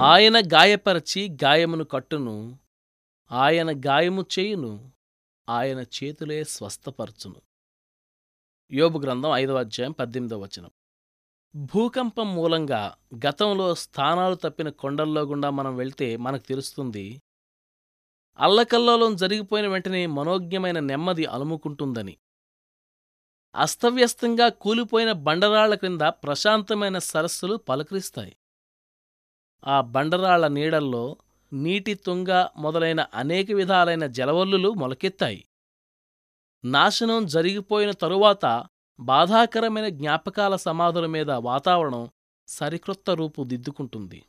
ఆయన గాయపరచి గాయమును కట్టును ఆయన గాయము చేయును ఆయన చేతులే స్వస్థపరచును. యోబు గ్రంథం ఐదవ అధ్యాయం పద్దెనిమిదవ వచనం. భూకంపం మూలంగా గతంలో స్థానాలు తప్పిన కొండల్లో గుండా మనం వెళ్తే మనకు తెలుస్తుంది అల్లకల్లోలం జరిగిపోయిన వెంటనే మనోజ్ఞమైన నెమ్మది అలుముకుంటుందని. అస్తవ్యస్తంగా కూలిపోయిన బండరాళ్ళ క్రింద ప్రశాంతమైన సరస్సులు పలకరిస్తాయి. ఆ బండరాళ్ళ నీడల్లో నీటి తుంగ మొదలైన అనేక విధాలైన జలవల్లులు మొలకెత్తాయి. నాశనం జరిగిపోయిన తరువాత బాధాకరమైన జ్ఞాపకాల సమాధుల మీద వాతావరణం సరికృత్త రూపు దిద్దుకుంటుంది.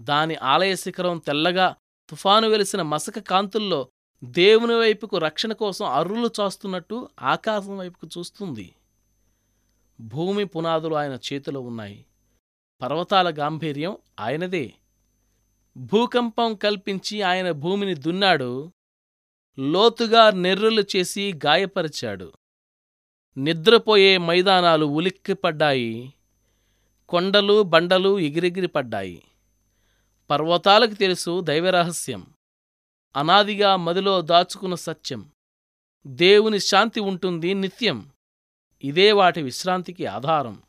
దాని ఆలయ శిఖరం తెల్లగా తుఫాను వెలిసిన మసక కాంతుల్లో దేవుని వైపుకు రక్షణ కోసం అర్రులు చాస్తున్నట్టు ఆకాశం వైపుకు చూస్తుంది. భూమి పునాదులు ఆయన చేతిలో ఉన్నాయి. పర్వతాల గాంభీర్యం ఆయనదే. భూకంపం కల్పించి ఆయన భూమిని దున్నాడు. లోతుగా నెర్రులు చేసి గాయపరిచాడు. నిద్రపోయే మైదానాలు ఉలిక్కిపడ్డాయి. కొండలు బండలు ఎగిరెగిరిపడ్డాయి పర్వతాలకు తెలుసు దైవరహస్యం. అనాదిగా మదిలో దాచుకున్న సత్యం. దేవుని శాంతి ఉంటుంది నిత్యం. ఇదే వాటి విశ్రాంతికి ఆధారం.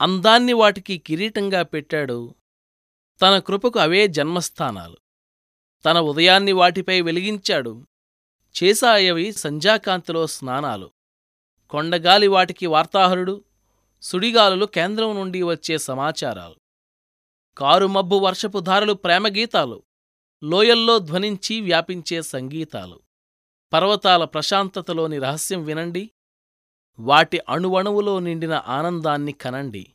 అందాన్ని వాటికి కిరీటంగా పెట్టాడు. తన కృపకు అవే జన్మస్థానాలు. తన ఉదయాన్ని వాటిపై వెలిగించాడు. చేసాయవి సంధ్యాకాంతిలో స్నానాలు. కొండగాలి వాటికి వార్తాహరుడు సుడిగాలులు కేంద్రం నుండి వచ్చే సమాచారాలు. కారుమబ్బు వర్షపు ధారలు ప్రేమగీతాలు లోయల్లో ధ్వనించి వ్యాపించే సంగీతాలు. పర్వతాల ప్రశాంతతలోని రహస్యం వినండి. వాటి అణువణువులో నిండిన ఆనందాన్ని కనండి.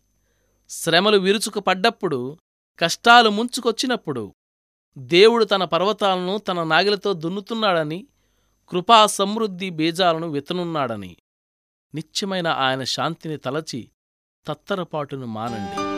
శ్రమలు విరుచుకుపడ్డప్పుడు కష్టాలు ముంచుకొచ్చినప్పుడు దేవుడు తన పర్వతాలను తన నాగిలతో దున్నుతున్నాడని కృపా సమృద్ధి బీజాలను విత్తనున్నాడని. నిత్యమైన ఆయన శాంతిని తలచి తత్తరపాటును మానండి.